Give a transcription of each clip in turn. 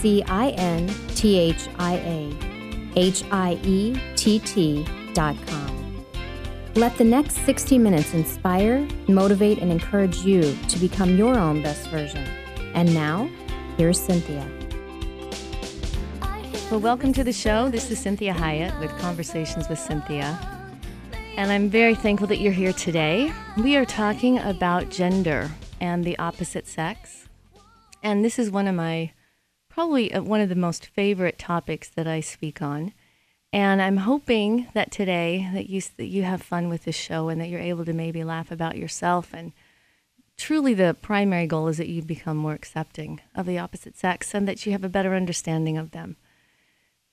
C I N T H I A H I E T T dot com. Let the next 60 minutes inspire, motivate, and encourage you to become your own best version. And now, here's Cinthia. Well, welcome to the show. This is Cinthia Hiett with Conversations with Cinthia. And I'm very thankful that you're here today. We are talking about gender and the opposite sex. And this is one of my, probably uh, one of the most favorite topics that I speak on. And I'm hoping that today that you, that you have fun with this show and that you're able to maybe laugh about yourself. And truly, the primary goal is that you become more accepting of the opposite sex and that you have a better understanding of them.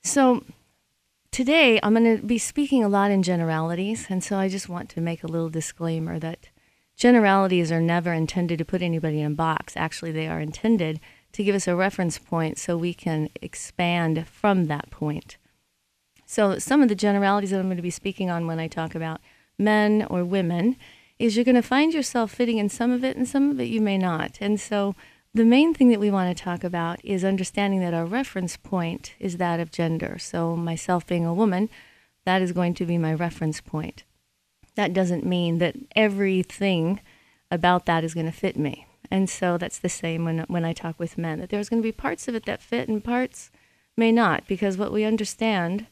So, today I'm going to be speaking a lot in generalities, and so I just want to make a little disclaimer that generalities are never intended to put anybody in a box. Actually, they are intended to give us a reference point so we can expand from that point. So, some of the generalities that I'm going to be speaking on when I talk about men or women is you're going to find yourself fitting in some of it and some of it you may not. And so, the main thing that we want to talk about is understanding that our reference point is that of gender. So, myself being a woman, that is going to be my reference point. That doesn't mean that everything about that is going to fit me. And so that's the same when, when I talk with men, that there's going to be parts of it that fit and parts may not, because what we understand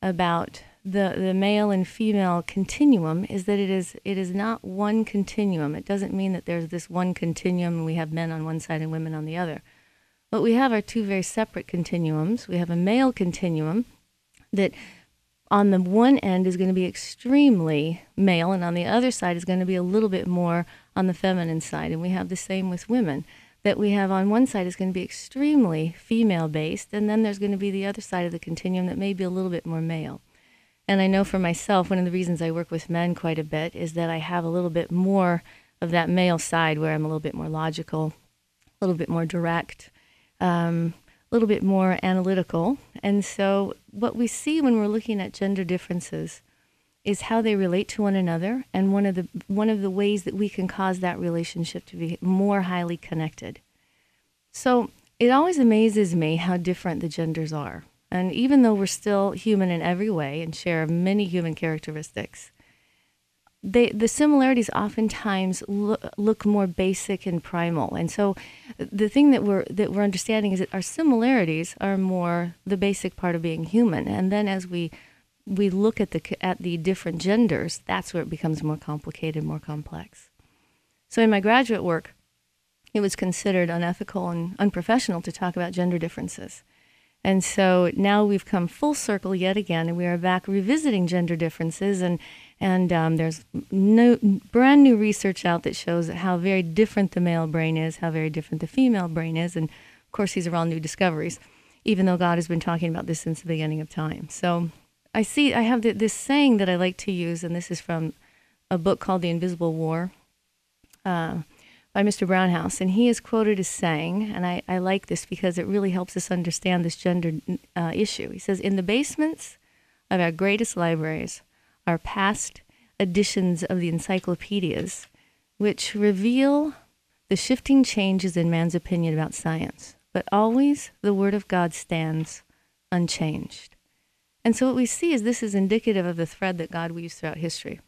about the, the male and female continuum is that it is it is not one continuum. It doesn't mean that there's this one continuum and we have men on one side and women on the other. What we have are two very separate continuums. We have a male continuum that on the one end is going to be extremely male and on the other side is going to be a little bit more on the feminine side. And we have the same with women that we have on one side is going to be extremely female based and then there's going to be the other side of the continuum that may be a little bit more male. And I know for myself, one of the reasons I work with men quite a bit is that I have a little bit more of that male side where I'm a little bit more logical, a little bit more direct, um, little bit more analytical. And so, what we see when we're looking at gender differences is how they relate to one another, and one of the one of the ways that we can cause that relationship to be more highly connected. So it always amazes me how different the genders are. And even though we're still human in every way and share many human characteristics, they, the similarities oftentimes look, look more basic and primal. And so the thing that we're, that we're understanding is that our similarities are more the basic part of being human. And then as we, we look at the, at the different genders, that's where it becomes more complicated, more complex. So in my graduate work, it was considered unethical and unprofessional to talk about gender differences. And so now we've come full circle yet again, and we are back revisiting gender differences. And, and um, there's no, brand new research out that shows how very different the male brain is, how very different the female brain is. And of course, these are all new discoveries, even though God has been talking about this since the beginning of time. So I see, I have this saying that I like to use, and this is from a book called The Invisible War. Uh, by Mr. Barnhouse, and he is quoted as saying, and I, I like this because it really helps us understand this gender uh, issue. He says, In the basements of our greatest libraries are past editions of the encyclopedias, which reveal the shifting changes in man's opinion about science, but always the Word of God stands unchanged. And so what we see is this is indicative of the thread that God weaves throughout history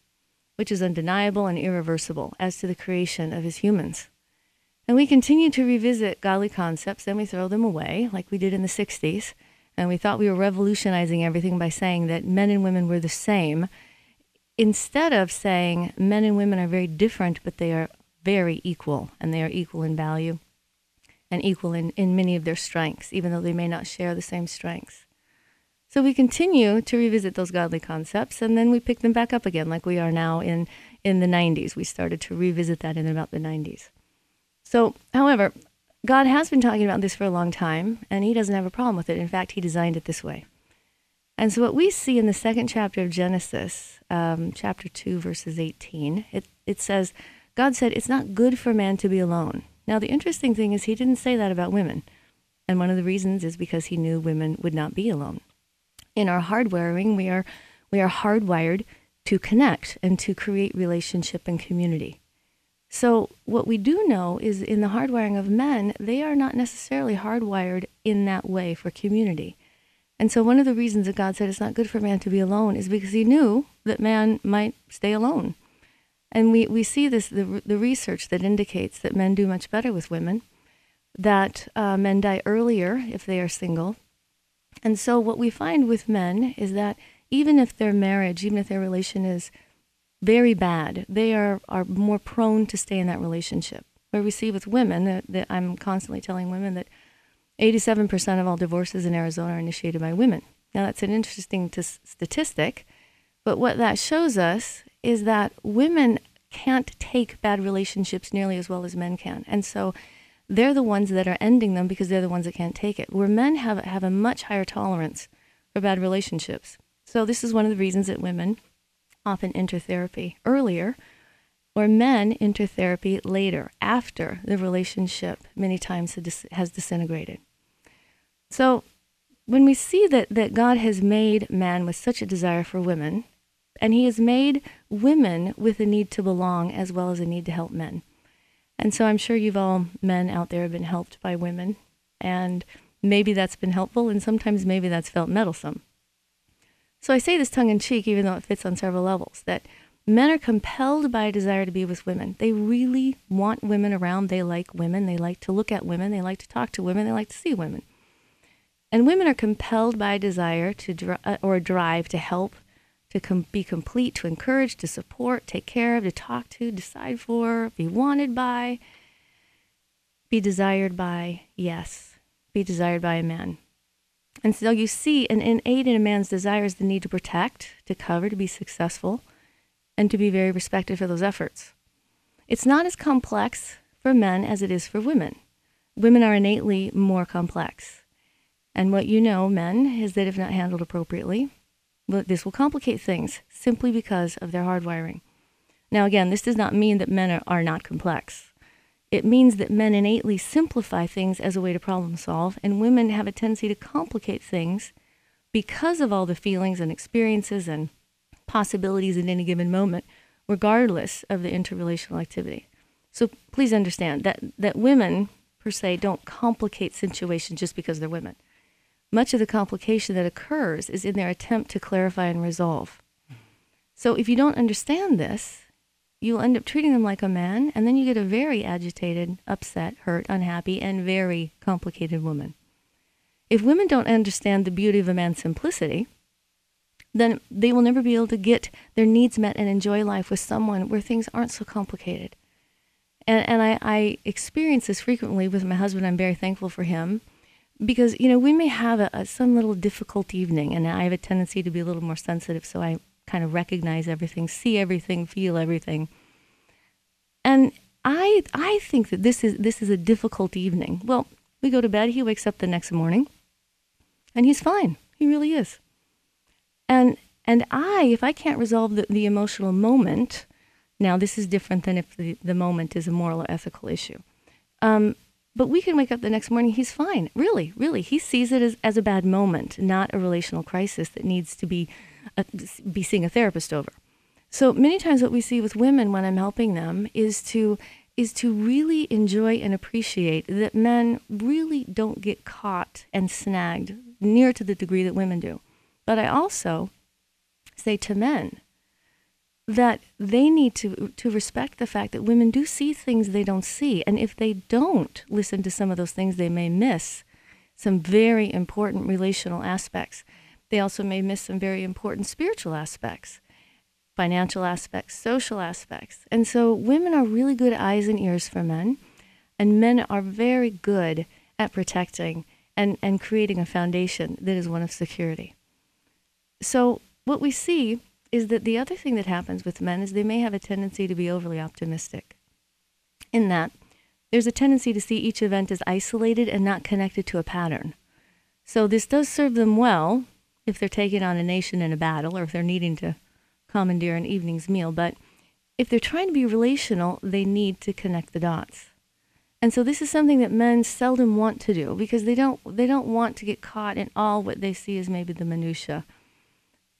which is undeniable and irreversible as to the creation of his humans. And we continue to revisit godly concepts, then we throw them away, like we did in the 60s. And we thought we were revolutionizing everything by saying that men and women were the same, instead of saying men and women are very different, but they are very equal, and they are equal in value and equal in, in many of their strengths, even though they may not share the same strengths. So we continue to revisit those godly concepts and then we pick them back up again, like we are now in, in the 90s. We started to revisit that in about the 90s. So, however, God has been talking about this for a long time, and He doesn't have a problem with it. In fact, He designed it this way. And so, what we see in the second chapter of Genesis, um, chapter 2, verses 18, it, it says, God said, It's not good for man to be alone. Now, the interesting thing is, He didn't say that about women. And one of the reasons is because He knew women would not be alone. In our hardwiring, we are, we are hardwired to connect and to create relationship and community. So, what we do know is in the hardwiring of men, they are not necessarily hardwired in that way for community. And so, one of the reasons that God said it's not good for man to be alone is because he knew that man might stay alone. And we, we see this, the, the research that indicates that men do much better with women, that uh, men die earlier if they are single. And so, what we find with men is that even if their marriage, even if their relation is very bad, they are, are more prone to stay in that relationship. Where we see with women, that, that I'm constantly telling women that 87% of all divorces in Arizona are initiated by women. Now, that's an interesting t- statistic, but what that shows us is that women can't take bad relationships nearly as well as men can. And so they're the ones that are ending them because they're the ones that can't take it. Where men have, have a much higher tolerance for bad relationships. So, this is one of the reasons that women often enter therapy earlier, or men enter therapy later, after the relationship many times has disintegrated. So when we see that, that God has made man with such a desire for women, and he has made women with a need to belong as well as a need to help men. And so I'm sure you've all men out there have been helped by women, and maybe that's been helpful, and sometimes maybe that's felt meddlesome. So I say this tongue in cheek, even though it fits on several levels, that men are compelled by a desire to be with women. They really want women around. They like women. They like to look at women. They like to talk to women. They like to see women. And women are compelled by desire to dr- uh, or drive to help, to com- be complete, to encourage, to support, take care of, to talk to, decide for, be wanted by, be desired by, yes, be desired by a man. And so you see an innate in a man's desire is the need to protect, to cover, to be successful, and to be very respected for those efforts. It's not as complex for men as it is for women. Women are innately more complex. And what you know, men, is that if not handled appropriately, this will complicate things simply because of their hardwiring. Now, again, this does not mean that men are, are not complex. It means that men innately simplify things as a way to problem solve, and women have a tendency to complicate things because of all the feelings and experiences and possibilities in any given moment, regardless of the interrelational activity. So please understand that, that women, per se, don't complicate situations just because they're women much of the complication that occurs is in their attempt to clarify and resolve. So if you don't understand this, you'll end up treating them like a man, and then you get a very agitated, upset, hurt, unhappy, and very complicated woman. If women don't understand the beauty of a man's simplicity, then they will never be able to get their needs met and enjoy life with someone where things aren't so complicated. And, and I, I experience this frequently with my husband. I'm very thankful for him because you know we may have a, a, some little difficult evening and i have a tendency to be a little more sensitive so i kind of recognize everything see everything feel everything. And i i think that this is this is a difficult evening. Well we go to bed he wakes up the next morning and he's fine. He really is. And and i if i can't resolve the, the emotional moment now this is different than if the, the moment is a moral or ethical issue. Um, but we can wake up the next morning, he's fine. Really, really. He sees it as, as a bad moment, not a relational crisis that needs to be, uh, be seeing a therapist over. So many times what we see with women when I'm helping them is to is to really enjoy and appreciate that men really don't get caught and snagged near to the degree that women do. But I also say to men, that they need to to respect the fact that women do see things they don't see. And if they don't listen to some of those things they may miss some very important relational aspects. They also may miss some very important spiritual aspects financial aspects social aspects. And so women are really good eyes and ears for men and men are very good at protecting and, and creating a foundation that is one of security. So what we see is that the other thing that happens with men is they may have a tendency to be overly optimistic. In that there's a tendency to see each event as isolated and not connected to a pattern. So this does serve them well if they're taking on a nation in a battle or if they're needing to commandeer an evening's meal. But if they're trying to be relational, they need to connect the dots. And so this is something that men seldom want to do because they don't they don't want to get caught in all what they see as maybe the minutia.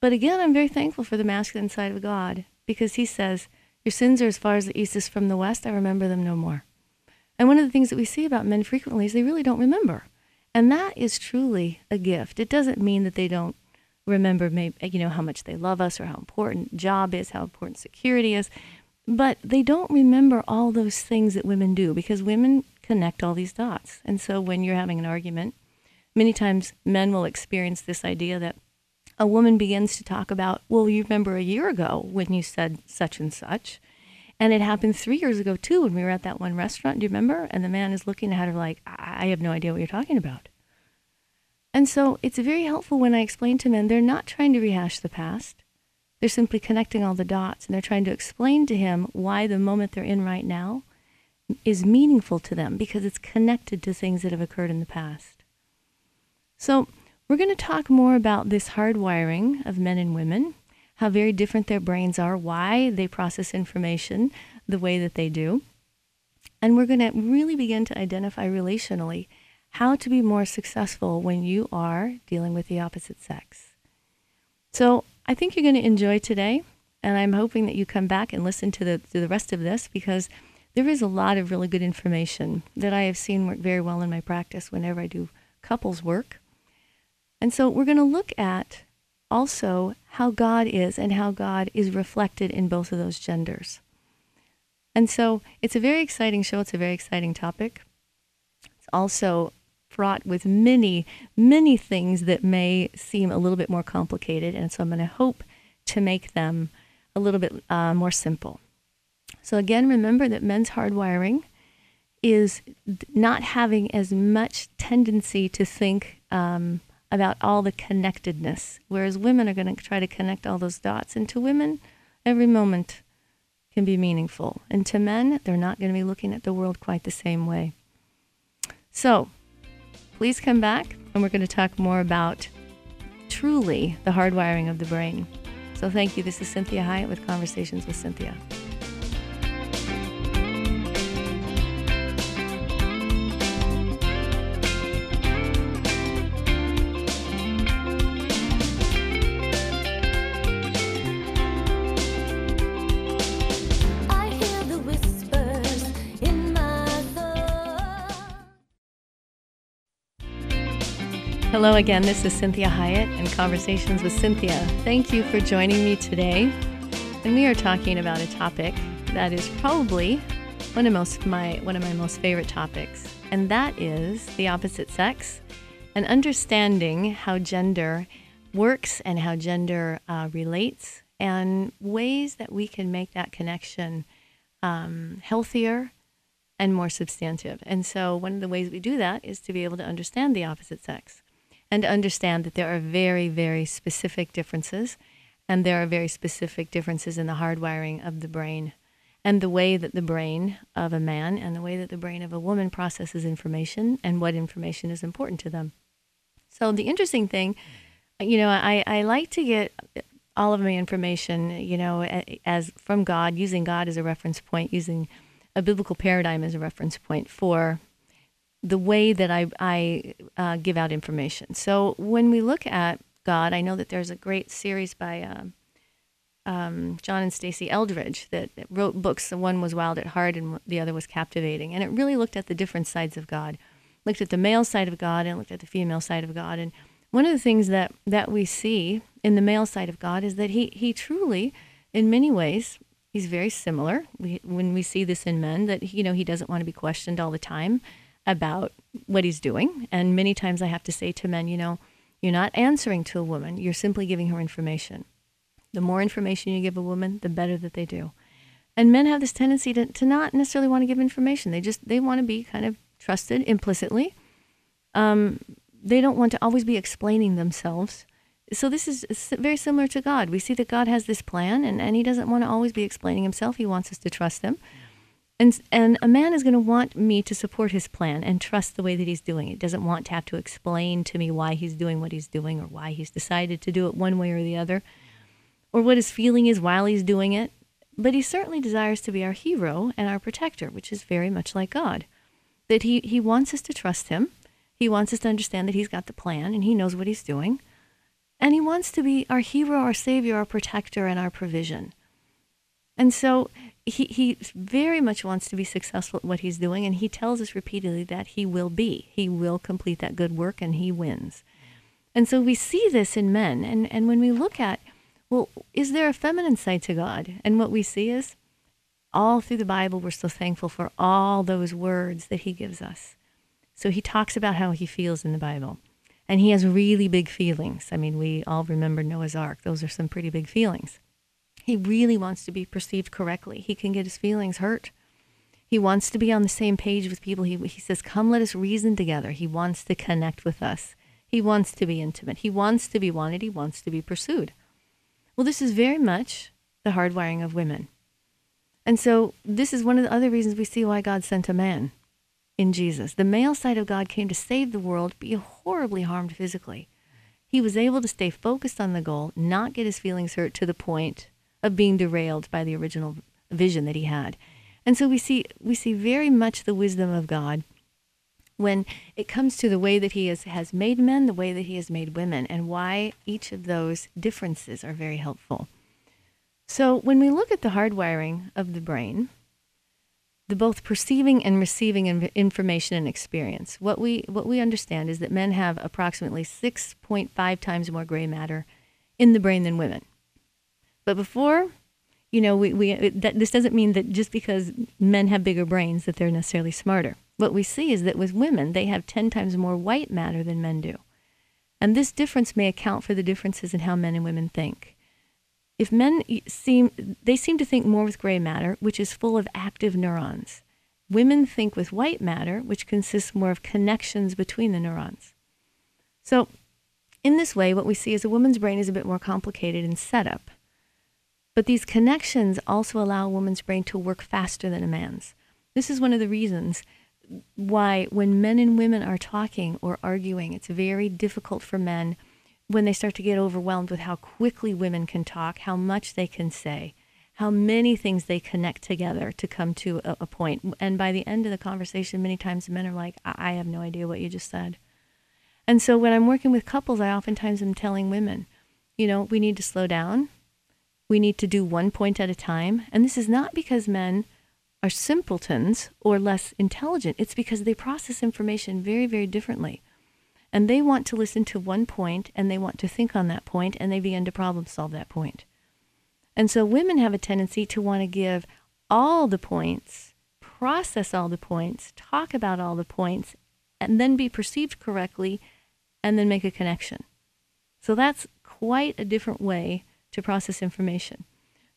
But again, I'm very thankful for the masculine side of God because he says, Your sins are as far as the east is from the west, I remember them no more. And one of the things that we see about men frequently is they really don't remember. And that is truly a gift. It doesn't mean that they don't remember maybe you know how much they love us or how important job is, how important security is, but they don't remember all those things that women do because women connect all these dots. And so when you're having an argument, many times men will experience this idea that a woman begins to talk about, well, you remember a year ago when you said such and such. And it happened three years ago too when we were at that one restaurant. Do you remember? And the man is looking at her like, I have no idea what you're talking about. And so it's very helpful when I explain to men they're not trying to rehash the past. They're simply connecting all the dots and they're trying to explain to him why the moment they're in right now is meaningful to them because it's connected to things that have occurred in the past. So we're going to talk more about this hardwiring of men and women, how very different their brains are, why they process information the way that they do. And we're going to really begin to identify relationally how to be more successful when you are dealing with the opposite sex. So I think you're going to enjoy today, and I'm hoping that you come back and listen to the, to the rest of this because there is a lot of really good information that I have seen work very well in my practice whenever I do couples work. And so we're going to look at also how God is and how God is reflected in both of those genders. And so it's a very exciting show. It's a very exciting topic. It's also fraught with many, many things that may seem a little bit more complicated. And so I'm going to hope to make them a little bit uh, more simple. So, again, remember that men's hardwiring is not having as much tendency to think um, about all the connectedness, whereas women are going to try to connect all those dots. And to women, every moment can be meaningful. And to men, they're not going to be looking at the world quite the same way. So, please come back and we're going to talk more about truly the hardwiring of the brain. So, thank you. This is Cinthia Hiett with Conversations with Cinthia. Hello again. This is Cinthia Hiett and Conversations with Cinthia. Thank you for joining me today. And we are talking about a topic that is probably one of most my one of my most favorite topics, and that is the opposite sex and understanding how gender works and how gender uh, relates and ways that we can make that connection um, healthier and more substantive. And so, one of the ways we do that is to be able to understand the opposite sex and understand that there are very, very specific differences, and there are very specific differences in the hardwiring of the brain and the way that the brain of a man and the way that the brain of a woman processes information and what information is important to them. So, the interesting thing, you know, I, I like to get all of my information, you know, as from God, using God as a reference point, using a biblical paradigm as a reference point for the way that I, I uh, give out information. So when we look at God, I know that there's a great series by um, um, John and Stasi Eldredge that, that wrote books. The one was Wild at Heart and the other was Captivating. And it really looked at the different sides of God, looked at the male side of God and looked at the female side of God. And one of the things that, that we see in the male side of God is that he, he truly, in many ways, he's very similar. We, when we see this in men, that, you know, he doesn't want to be questioned all the time about what he's doing. And many times I have to say to men, you know, you're not answering to a woman, you're simply giving her information. The more information you give a woman, the better that they do. And men have this tendency to, to not necessarily want to give information. They just they want to be kind of trusted implicitly. Um, they don't want to always be explaining themselves. So this is very similar to God. We see that God has this plan, and, and He doesn't want to always be explaining Himself. He wants us to trust Him. And, and a man is going to want me to support his plan and trust the way that he's doing it. Doesn't want to have to explain to me why he's doing what he's doing or why he's decided to do it one way or the other or what his feeling is while he's doing it. But he certainly desires to be our hero and our protector, which is very much like God. That he, he wants us to trust him. He wants us to understand that he's got the plan and he knows what he's doing. And he wants to be our hero, our savior, our protector, and our provision. And so he, he very much wants to be successful at what he's doing, and he tells us repeatedly that he will be. He will complete that good work, and he wins. And so we see this in men. And, and when we look at, well, is there a feminine side to God? And what we see is all through the Bible, we're so thankful for all those words that he gives us. So he talks about how he feels in the Bible. And he has really big feelings. I mean, we all remember Noah's Ark. Those are some pretty big feelings. He really wants to be perceived correctly. He can get his feelings hurt. He wants to be on the same page with people. He, he says, Come, let us reason together. He wants to connect with us. He wants to be intimate. He wants to be wanted. He wants to be pursued. Well, this is very much the hardwiring of women. And so, this is one of the other reasons we see why God sent a man in Jesus. The male side of God came to save the world, be horribly harmed physically. He was able to stay focused on the goal, not get his feelings hurt to the point of being derailed by the original vision that he had. And so we see we see very much the wisdom of God when it comes to the way that he has, has made men, the way that he has made women, and why each of those differences are very helpful. So when we look at the hardwiring of the brain, the both perceiving and receiving information and experience, what we what we understand is that men have approximately 6.5 times more gray matter in the brain than women. But before, you know, we, we that, this doesn't mean that just because men have bigger brains that they're necessarily smarter. What we see is that with women, they have 10 times more white matter than men do. And this difference may account for the differences in how men and women think. If men seem, they seem to think more with gray matter, which is full of active neurons. Women think with white matter, which consists more of connections between the neurons. So, in this way, what we see is a woman's brain is a bit more complicated in setup. But these connections also allow a woman's brain to work faster than a man's. This is one of the reasons why, when men and women are talking or arguing, it's very difficult for men when they start to get overwhelmed with how quickly women can talk, how much they can say, how many things they connect together to come to a, a point. And by the end of the conversation, many times men are like, I-, I have no idea what you just said. And so when I'm working with couples, I oftentimes am telling women, you know, we need to slow down we need to do one point at a time. And this is not because men are simpletons or less intelligent, it's because they process information very, very differently. And they want to listen to one point and they want to think on that point and they begin to problem solve that point. And so women have a tendency to want to give all the points, process all the points, talk about all the points, and then be perceived correctly and then make a connection. So that's quite a different way to process information.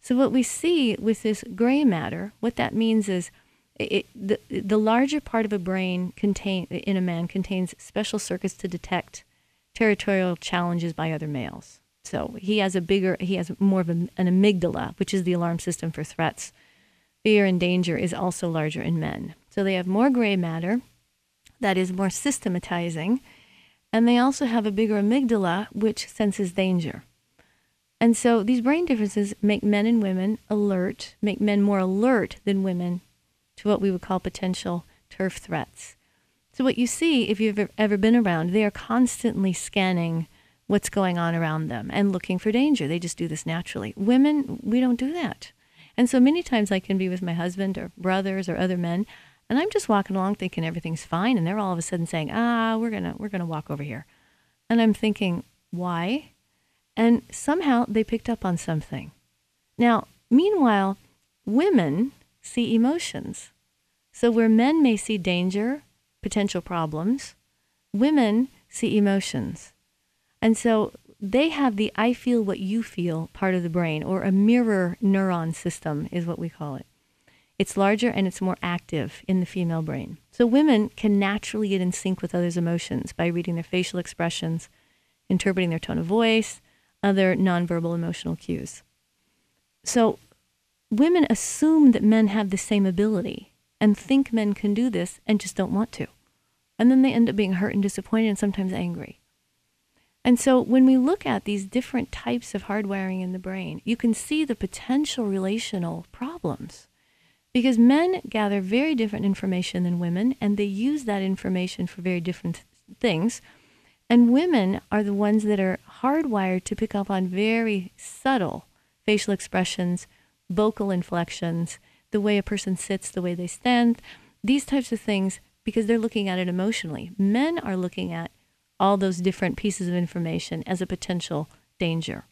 So what we see with this gray matter, what that means is it, the, the larger part of a brain contain, in a man contains special circuits to detect territorial challenges by other males. So he has a bigger, he has more of a, an amygdala, which is the alarm system for threats. Fear and danger is also larger in men. So they have more gray matter that is more systematizing, and they also have a bigger amygdala, which senses danger. And so these brain differences make men and women alert, make men more alert than women to what we would call potential turf threats. So what you see if you've ever been around, they are constantly scanning what's going on around them and looking for danger. They just do this naturally. Women, we don't do that. And so many times I can be with my husband or brothers or other men, and I'm just walking along thinking everything's fine, and they're all of a sudden saying, "Ah, we're gonna we're gonna walk over here," and I'm thinking, why? And somehow they picked up on something. Now, meanwhile, women see emotions. So, where men may see danger, potential problems, women see emotions. And so they have the I feel what you feel part of the brain, or a mirror neuron system is what we call it. It's larger and it's more active in the female brain. So women can naturally get in sync with others' emotions by reading their facial expressions, interpreting their tone of voice, other nonverbal emotional cues. So, women assume that men have the same ability and think men can do this and just don't want to. And then they end up being hurt and disappointed and sometimes angry. And so when we look at these different types of hardwiring in the brain, you can see the potential relational problems. Because men gather very different information than women, and they use that information for very different things. And women are the ones that are hardwired to pick up on very subtle facial expressions, vocal inflections, the way a person sits, the way they stand, these types of things, because they're looking at it emotionally. Men are looking at all those different pieces of information as a potential danger.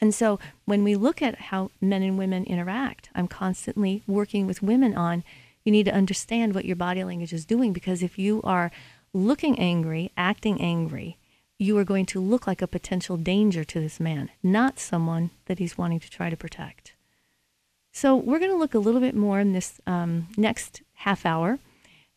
And so when we look at how men and women interact, I'm constantly working with women on you need to understand what your body language is doing because if you are looking angry, acting angry, you are going to look like a potential danger to this man, not someone that he's wanting to try to protect. So we're going to look a little bit more in this um, next half hour.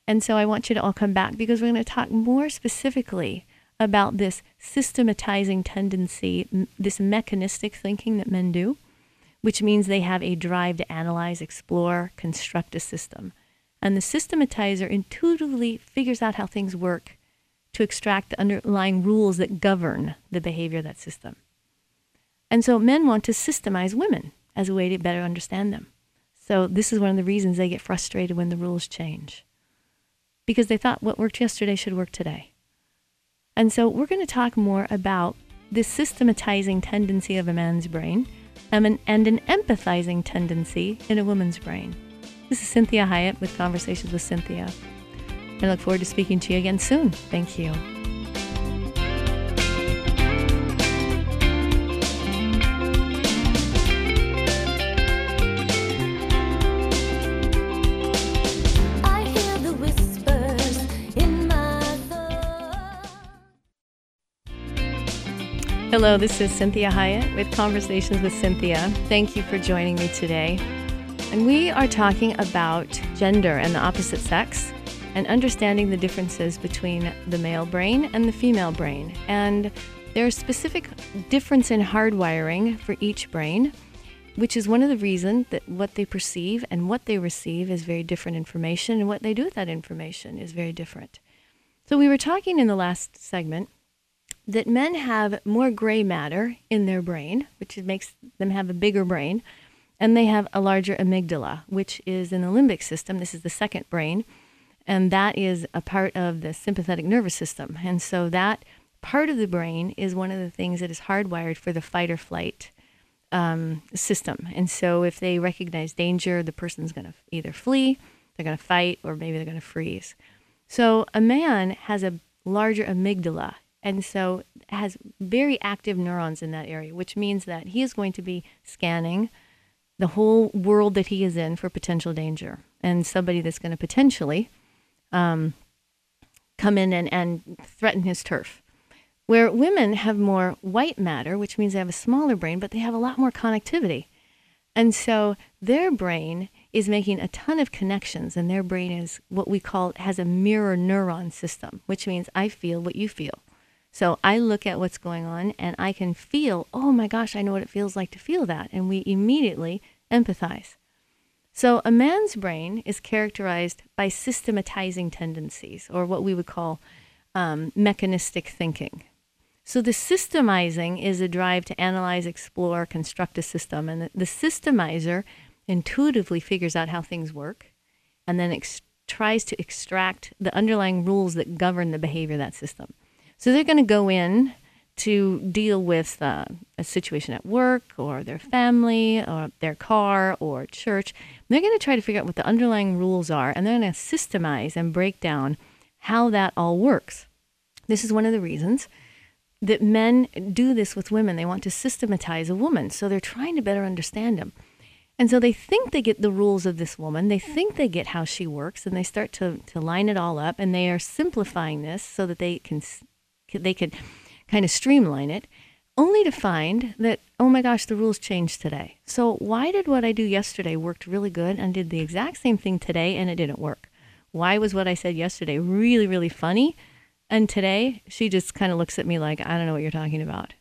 And so I want you to all come back because we're going to talk more specifically about this systematizing tendency, m- this mechanistic thinking that men do, which means they have a drive to analyze, explore, construct a system. And the systematizer intuitively figures out how things work to extract the underlying rules that govern the behavior of that system. And so men want to systemize women as a way to better understand them. So this is one of the reasons they get frustrated when the rules change. Because they thought what worked yesterday should work today. And so we're going to talk more about this systematizing tendency of a man's brain um, and an, and an empathizing tendency in a woman's brain. This is Cinthia Hiett with Conversations with Cinthia. I look forward to speaking to you again soon. Thank you. I hear the whispers in my thoughts. Hello, this is Cinthia Hiett with Conversations with Cinthia. Thank you for joining me today. And we are talking about gender and the opposite sex and understanding the differences between the male brain and the female brain. And there's specific difference in hardwiring for each brain, which is one of the reasons that what they perceive and what they receive is very different information and what they do with that information is very different. So we were talking in the last segment that men have more gray matter in their brain, which makes them have a bigger brain, and they have a larger amygdala, which is in the limbic system. This is the second brain, and that is a part of the sympathetic nervous system. And so that part of the brain is one of the things that is hardwired for the fight or flight um, system. And so if they recognize danger, the person's going to either flee, they're going to fight, or maybe they're going to freeze. So a man has a larger amygdala and so has very active neurons in that area, which means that he is going to be scanning the whole world that he is in for potential danger and somebody that's going to potentially um, come in and, and threaten his turf. Where women have more white matter, which means they have a smaller brain, but they have a lot more connectivity. And so their brain is making a ton of connections, and their brain is what we call has a mirror neuron system, which means I feel what you feel. So I look at what's going on and I can feel, oh my gosh, I know what it feels like to feel that. And we immediately empathize. So a man's brain is characterized by systematizing tendencies, or what we would call um, mechanistic thinking. So the systemizing is a drive to analyze, explore, construct a system. And the, the systemizer intuitively figures out how things work and then ex- tries to extract the underlying rules that govern the behavior of that system. So they're going to go in to deal with uh, a situation at work or their family or their car or church. They're going to try to figure out what the underlying rules are and they're going to systemize and break down how that all works. This is one of the reasons that men do this with women. They want to systematize a woman. So they're trying to better understand them. And so they think they get the rules of this woman. They think they get how she works and they start to, to line it all up and they are simplifying this so that they can they could kind of streamline it, only to find that, oh my gosh, the rules changed today. So why did what I do yesterday worked really good and did the exact same thing today and it didn't work? Why was what I said yesterday really, really funny? And today she just kind of looks at me like, I don't know what you're talking about.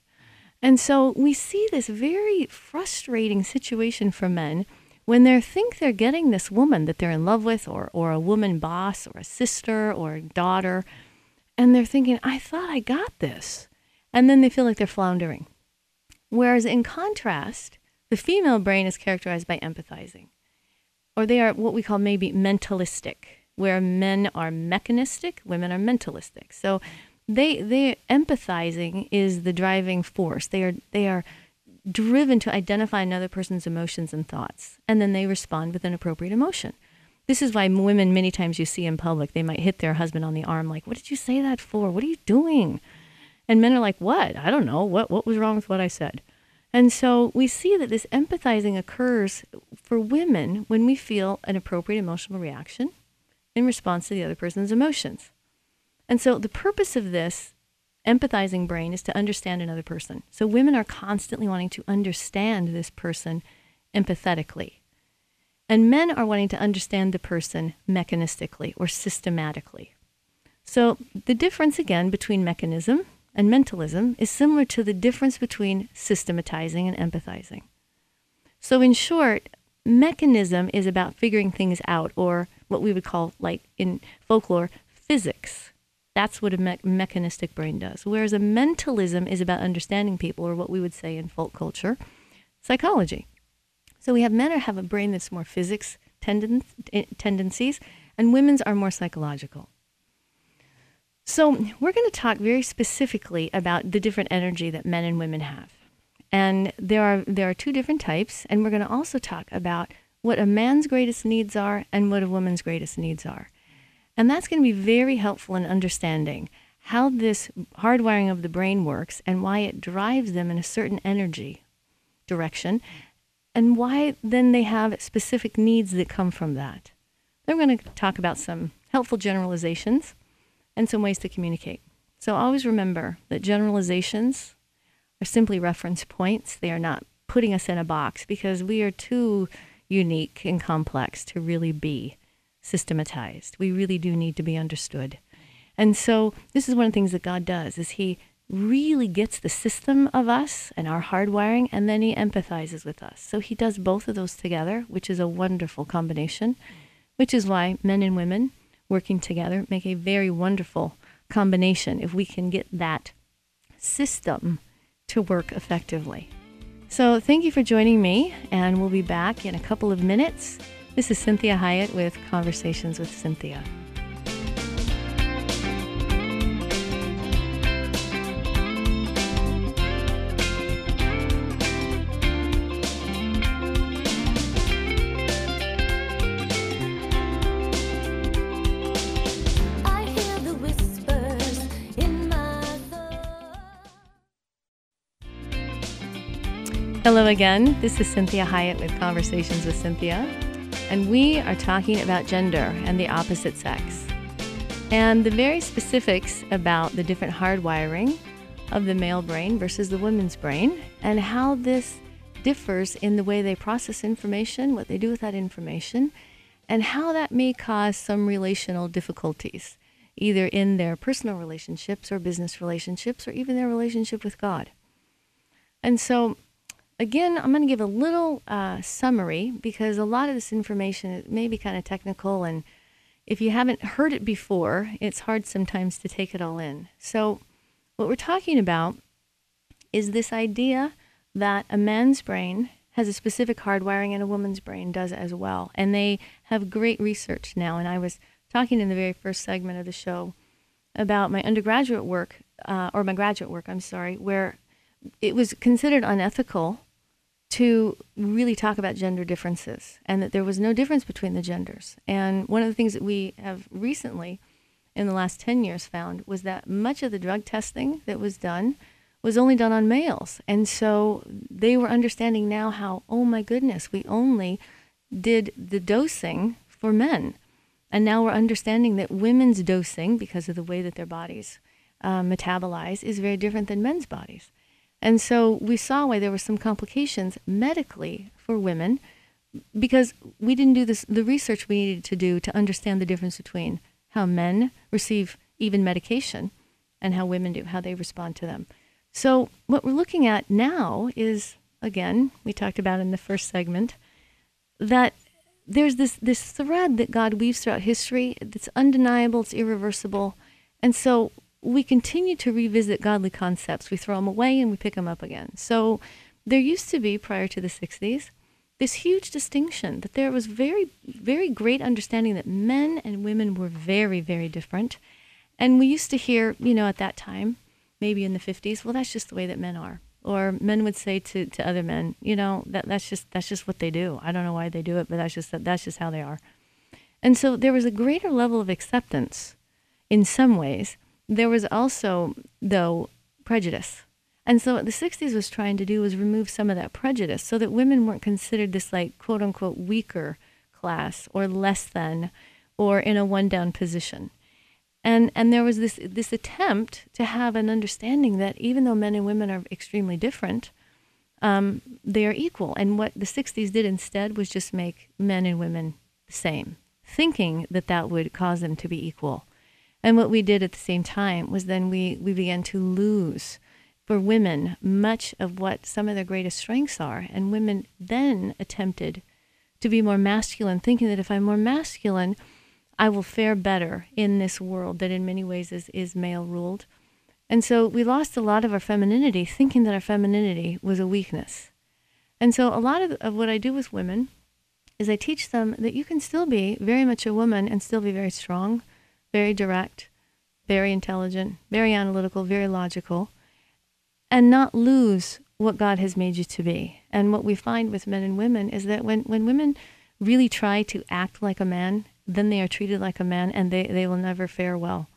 And so we see this very frustrating situation for men when they think they're getting this woman that they're in love with, or, or a woman boss, or a sister, or a daughter, and they're thinking, I thought I got this. And then they feel like they're floundering. Whereas in contrast, the female brain is characterized by empathizing, or they are what we call maybe mentalistic, where men are mechanistic, women are mentalistic. So they they empathizing is the driving force. They are they are driven to identify another person's emotions and thoughts, and then they respond with an appropriate emotion. This is why women, many times you see in public, they might hit their husband on the arm, like, What did you say that for? What are you doing? And men are like, What? I don't know. What, what was wrong with what I said? And so we see that this empathizing occurs for women when we feel an appropriate emotional reaction in response to the other person's emotions. And so the purpose of this empathizing brain is to understand another person. So women are constantly wanting to understand this person empathetically. And men are wanting to understand the person mechanistically or systematically. So the difference again between mechanism and mentalism is similar to the difference between systematizing and empathizing. So in short, mechanism is about figuring things out or what we would call like in folklore physics that's what a me- mechanistic brain does. Whereas a mentalism is about understanding people, or what we would say in folk culture, psychology. So we have men who have a brain that's more physics tenden- eh, tendencies, and women's are more psychological. So we're going to talk very specifically about the different energy that men and women have. And there are there are two different types, and we're going to also talk about what a man's greatest needs are and what a woman's greatest needs are. And that's going to be very helpful in understanding how this hardwiring of the brain works and why it drives them in a certain energy direction and why then they have specific needs that come from that. Then we're going to talk about some helpful generalizations and some ways to communicate. So always remember that generalizations are simply reference points. They are not putting us in a box because we are too unique and complex to really be systematized. We really do need to be understood. And so this is one of the things that God does is he really gets the system of us and our hardwiring and then he empathizes with us. So he does both of those together, which is a wonderful combination, which is why men and women working together make a very wonderful combination if we can get that system to work effectively. So thank you for joining me and we'll be back in a couple of minutes this is Cinthia Hiett with Conversations with Cinthia. Hello again. This is Cinthia Hiett with Conversations with Cinthia, and we are talking about gender and the opposite sex, and the very specifics about the different hardwiring of the male brain versus the woman's brain, and how this differs in the way they process information, what they do with that information, and how that may cause some relational difficulties, either in their personal relationships or business relationships, or even their relationship with God. And so, again, I'm going to give a little uh, summary because a lot of this information may be kind of technical, and if you haven't heard it before, it's hard sometimes to take it all in. So, what we're talking about is this idea that a man's brain has a specific hardwiring and a woman's brain does as well. And they have great research now. And I was talking in the very first segment of the show about my undergraduate work, uh, or my graduate work, I'm sorry, where it was considered unethical to really talk about gender differences and that there was no difference between the genders. And one of the things that we have recently, in the last 10 years, found was that much of the drug testing that was done was only done on males. And so they were understanding now how, oh my goodness, we only did the dosing for men. And now we're understanding that women's dosing, because of the way that their bodies uh, metabolize, is very different than men's bodies. And so we saw why there were some complications medically for women because we didn't do this, the research we needed to do to understand the difference between how men receive even medication and how women do, how they respond to them. So what we're looking at now is, again, we talked about in the first segment, that there's this this thread that God weaves throughout history that's undeniable, it's irreversible, and so we continue to revisit godly concepts. We throw them away and we pick them up again. So there used to be prior to the 60s this huge distinction that there was very very great understanding that men and women were very very different. And we used to hear, you know, at that time, maybe in the 50s, well that's just the way that men are or men would say to, to other men, you know, that that's just that's just what they do. I don't know why they do it, but that's just that's just how they are. And so there was a greater level of acceptance in some ways. There was also though prejudice. And so what the 60s was trying to do was remove some of that prejudice so that women weren't considered this like quote unquote weaker class or less than or in a one down position and and there was this this attempt to have an understanding that even though men and women are extremely different, um, they are equal. And what the '60s did instead was just make men and women the same, thinking that that would cause them to be equal. And what we did at the same time was then we we began to lose for women much of what some of their greatest strengths are, and women then attempted to be more masculine, thinking that if I'm more masculine I will fare better in this world that in many ways is, is male ruled. And so we lost a lot of our femininity thinking that our femininity was a weakness. And so a lot of, of what I do with women is I teach them that you can still be very much a woman and still be very strong, very direct, very intelligent, very analytical, very logical, and not lose what God has made you to be. And what we find with men and women is that when, when women really try to act like a man then they are treated like a man and they, they will never fare well.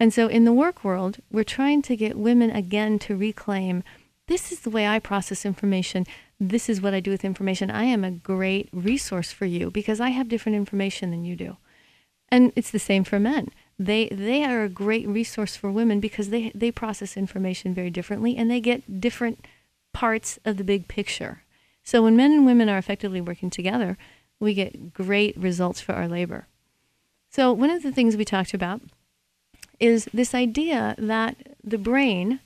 And so in the work world, we're trying to get women again to reclaim this is the way I process information. This is what I do with information. I am a great resource for you because I have different information than you do. And it's the same for men. They they are a great resource for women because they they process information very differently and they get different parts of the big picture. So when men and women are effectively working together, we get great results for our labor. So, one of the things we talked about is this idea that the brain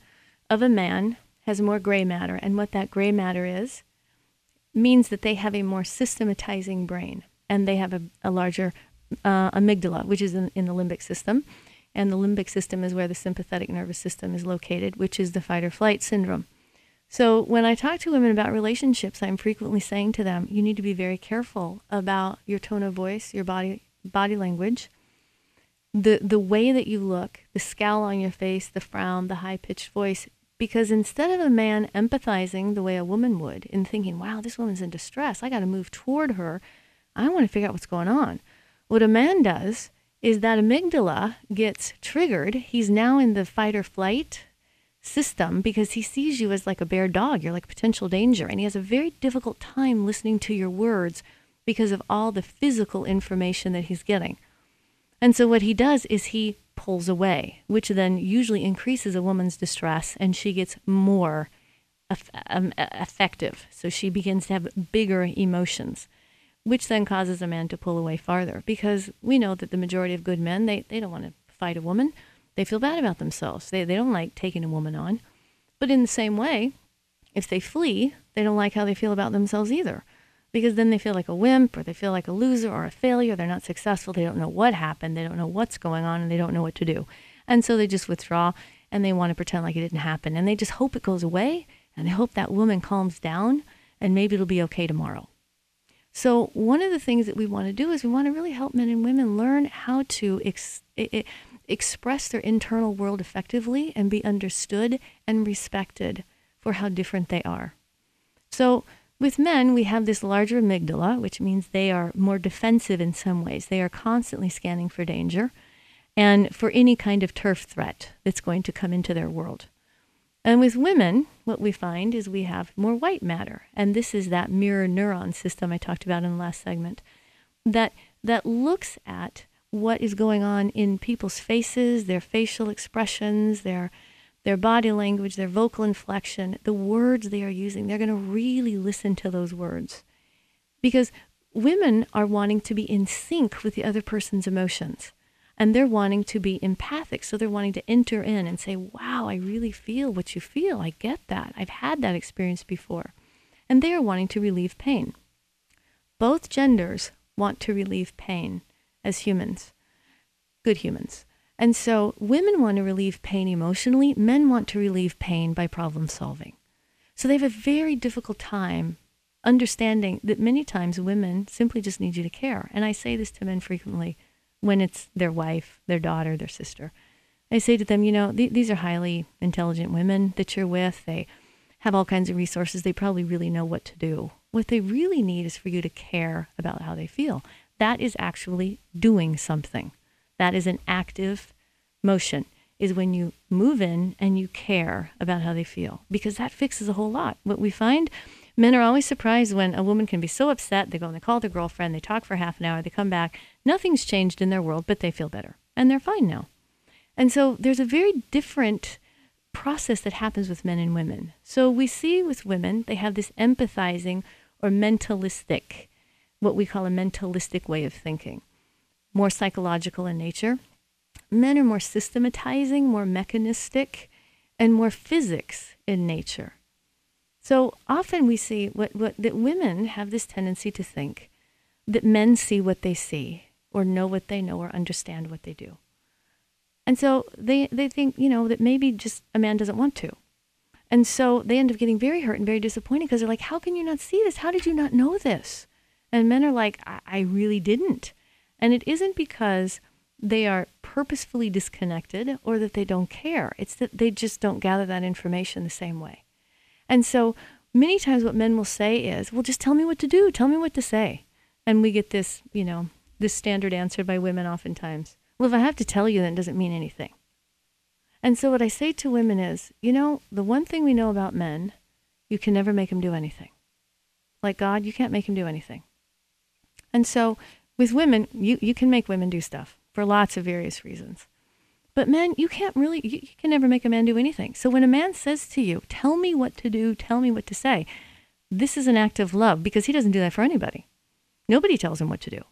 of a man has more gray matter, and what that gray matter is means that they have a more systematizing brain and they have a, a larger uh, amygdala, which is in, in the limbic system. And the limbic system is where the sympathetic nervous system is located, which is the fight or flight syndrome. So when I talk to women about relationships, I'm frequently saying to them, you need to be very careful about your tone of voice, your body body language, the the way that you look, the scowl on your face, the frown, the high-pitched voice, because instead of a man empathizing the way a woman would and thinking, "Wow, this woman's in distress. I got to move toward her. I want to figure out what's going on." What a man does is that amygdala gets triggered. He's now in the fight or flight system because he sees you as like a bear dog. You're like potential danger. And he has a very difficult time listening to your words because of all the physical information that he's getting. And so what he does is he pulls away, which then usually increases a woman's distress and she gets more um, effective. So she begins to have bigger emotions, which then causes a man to pull away farther because we know that the majority of good men, they, they don't want to fight a woman they feel bad about themselves. They, they don't like taking a woman on. But in the same way, if they flee, they don't like how they feel about themselves either. Because then they feel like a wimp or they feel like a loser or a failure. They're not successful. They don't know what happened. They don't know what's going on and they don't know what to do. And so they just withdraw and they want to pretend like it didn't happen. And they just hope it goes away and they hope that woman calms down and maybe it'll be okay tomorrow. So, one of the things that we want to do is we want to really help men and women learn how to ex- express their internal world effectively and be understood and respected for how different they are. So, with men, we have this larger amygdala, which means they are more defensive in some ways. They are constantly scanning for danger and for any kind of turf threat that's going to come into their world. And with women, what we find is we have more white matter. And this is that mirror neuron system I talked about in the last segment that, that looks at what is going on in people's faces, their facial expressions, their their body language, their vocal inflection, the words they are using. They're going to really listen to those words. Because women are wanting to be in sync with the other person's emotions. And they're wanting to be empathic. So they're wanting to enter in and say, wow, I really feel what you feel. I get that. I've had that experience before. And they are wanting to relieve pain. Both genders want to relieve pain as humans, good humans. And so women want to relieve pain emotionally, men want to relieve pain by problem solving. So they have a very difficult time understanding that many times women simply just need you to care. And I say this to men frequently when it's their wife, their daughter, their sister. I say to them, you know, th- these are highly intelligent women that you're with. They have all kinds of resources. They probably really know what to do. What they really need is for you to care about how they feel. That is actually doing something. That is an active motion, is when you move in and you care about how they feel, because that fixes a whole lot. What we find men are always surprised when a woman can be so upset. They go and they call their girlfriend, they talk for half an hour, they come back, nothing's changed in their world, but they feel better and they're fine now. And so there's a very different process that happens with men and women. So we see with women, they have this empathizing or mentalistic, what we call a mentalistic way of thinking, more psychological in nature. Men are more systematizing, more mechanistic, and more physics in nature. So often we see what, what that women have this tendency to think that men see what they see or know what they know or understand what they do. And so they, they think, you know, that maybe just a man doesn't want to. And so they end up getting very hurt and very disappointed because they're like, how can you not see this? How did you not know this? And men are like, I, I really didn't. And it isn't because they are purposefully disconnected or that they don't care. It's that they just don't gather that information the same way. And so many times what men will say is, well, just tell me what to do. Tell me what to say. And we get this, you know, this standard answer by women oftentimes. Well, if I have to tell you, then it doesn't mean anything. And so what I say to women is, you know, the one thing we know about men, you can never make him do anything. Like God, you can't make him do anything. And so with women, you, you can make women do stuff for lots of various reasons. But men, you can't really, you, you can never make a man do anything. So when a man says to you, tell me what to do, tell me what to say, this is an act of love because he doesn't do that for anybody. Nobody tells him what to do.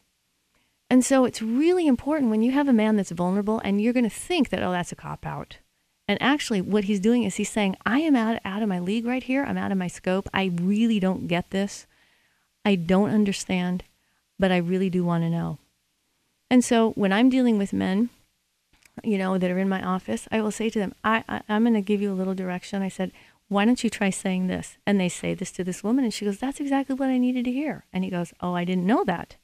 And so it's really important when you have a man that's vulnerable and you're going to think that, oh, that's a cop out. And actually, what he's doing is he's saying, I am out, out of my league right here. I'm out of my scope. I really don't get this. I don't understand, but I really do want to know. And so when I'm dealing with men, you know, that are in my office, I will say to them, I, I, I'm going to give you a little direction. I said, why don't you try saying this? And they say this to this woman, and she goes, that's exactly what I needed to hear. And he goes, oh, I didn't know that.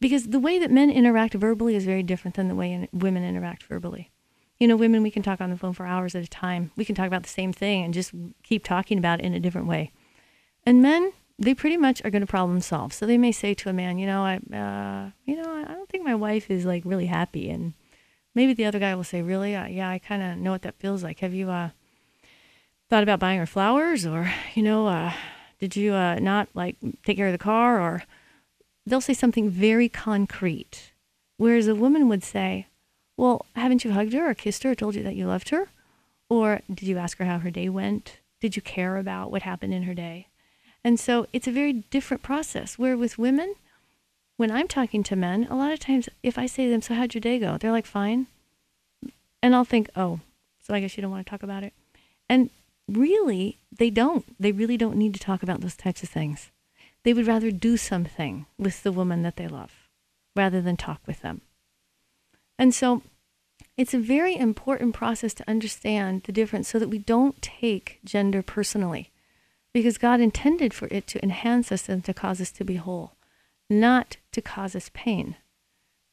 Because the way that men interact verbally is very different than the way in, women interact verbally. You know, women, we can talk on the phone for hours at a time. We can talk about the same thing and just keep talking about it in a different way. And men, they pretty much are going to problem solve. So they may say to a man, you know, I, uh, you know, I don't think my wife is like really happy. And maybe the other guy will say, really, uh, yeah, I kind of know what that feels like. Have you uh, thought about buying her flowers, or you know, uh, did you uh, not like take care of the car, or they'll say something very concrete. Whereas a woman would say, Well, haven't you hugged her or kissed her or told you that you loved her? Or did you ask her how her day went? Did you care about what happened in her day? And so it's a very different process. Where with women, when I'm talking to men, a lot of times if I say to them, So how'd your day go? They're like, Fine. And I'll think, Oh, so I guess you don't want to talk about it. And really, they don't. They really don't need to talk about those types of things they would rather do something with the woman that they love rather than talk with them. And so it's a very important process to understand the difference so that we don't take gender personally because God intended for it to enhance us and to cause us to be whole, not to cause us pain.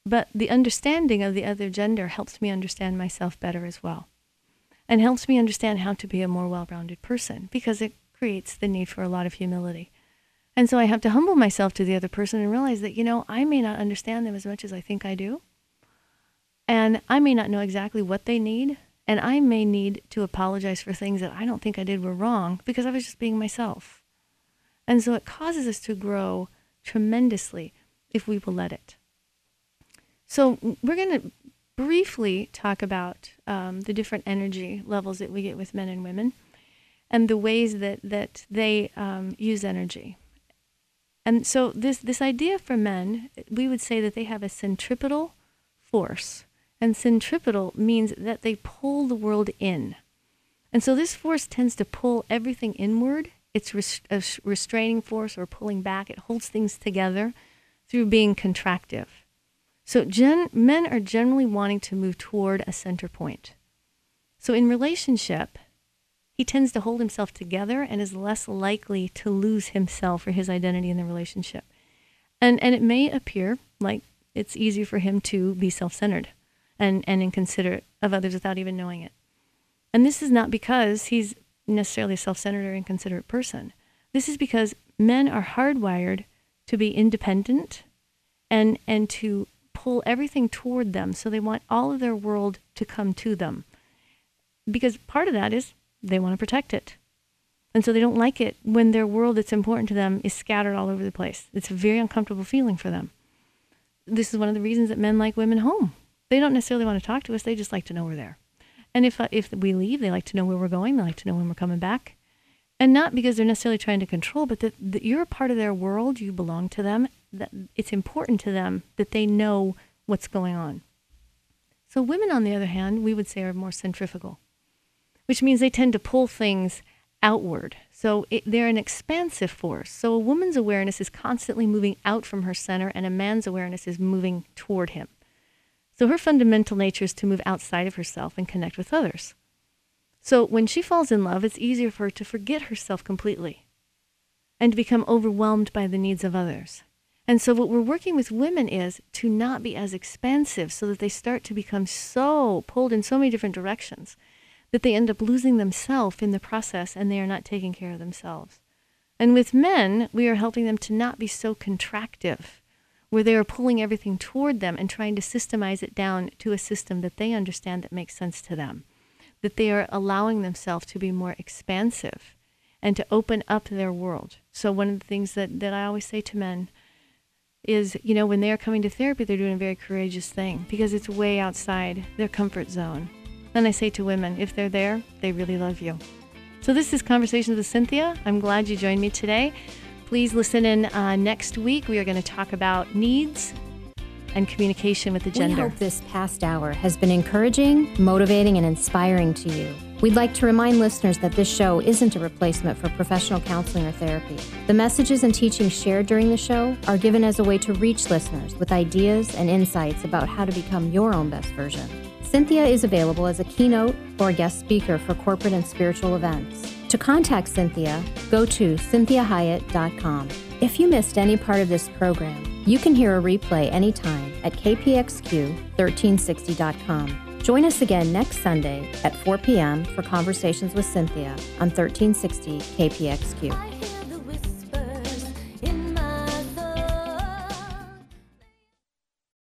But the understanding of the other gender helps me understand myself better as well and helps me understand how to be a more well rounded person because it creates the need for a lot of humility. And so I have to humble myself to the other person and realize that, you know, I may not understand them as much as I think I do. And I may not know exactly what they need. And I may need to apologize for things that I don't think I did were wrong because I was just being myself. And so it causes us to grow tremendously if we will let it. So we're going to briefly talk about um, the different energy levels that we get with men and women and the ways that, that they um, use energy. And so this this idea for men, we would say that they have a centripetal force. And centripetal means that they pull the world in. And so this force tends to pull everything inward It's res- a restraining force or pulling back. It holds things together through being contractive. So gen- men are generally wanting to move toward a center point. So in relationship, he tends to hold himself together and is less likely to lose himself or his identity in the relationship. And and it may appear like it's easy for him to be self-centered and, and inconsiderate of others without even knowing it. And this is not because he's necessarily a self-centered or inconsiderate person. This is because men are hardwired to be independent and and to pull everything toward them. So they want all of their world to come to them. Because part of that is they want to protect it. And so they don't like it when their world that's important to them is scattered all over the place. It's a very uncomfortable feeling for them. This is one of the reasons that men like women home. They don't necessarily want to talk to us, they just like to know we're there. And if, uh, if we leave, they like to know where we're going, they like to know when we're coming back. And not because they're necessarily trying to control, but that, that you're a part of their world, you belong to them, that it's important to them that they know what's going on. So women, on the other hand, we would say are more centrifugal which means they tend to pull things outward. So it, they're an expansive force. So a woman's awareness is constantly moving out from her center, and a man's awareness is moving toward him. So her fundamental nature is to move outside of herself and connect with others. So when she falls in love, it's easier for her to forget herself completely and become overwhelmed by the needs of others. And so what we're working with women is to not be as expansive so that they start to become so pulled in so many different directions that they end up losing themselves in the process and they are not taking care of themselves. And with men, we are helping them to not be so contractive, where they are pulling everything toward them and trying to systemize it down to a system that they understand that makes sense to them. That they are allowing themselves to be more expansive and to open up their world. So, one of the things that, that I always say to men is, you know, when they are coming to therapy, they're doing a very courageous thing because it's way outside their comfort zone. Then I say to women, if they're there, they really love you. So this is Conversations with Cinthia. I'm glad you joined me today. Please listen in uh, next week. We are going to talk about needs and communication with the gender. We hope this past hour has been encouraging, motivating, and inspiring to you. We'd like to remind listeners that this show isn't a replacement for professional counseling or therapy. The messages and teachings shared during the show are given as a way to reach listeners with ideas and insights about how to become your own best version. Cinthia is available as a keynote or guest speaker for corporate and spiritual events. To contact Cinthia, go to cinthiahiett.com. If you missed any part of this program, you can hear a replay anytime at kpxq1360.com. Join us again next Sunday at 4 p.m. for Conversations with Cinthia on 1360 KPXQ.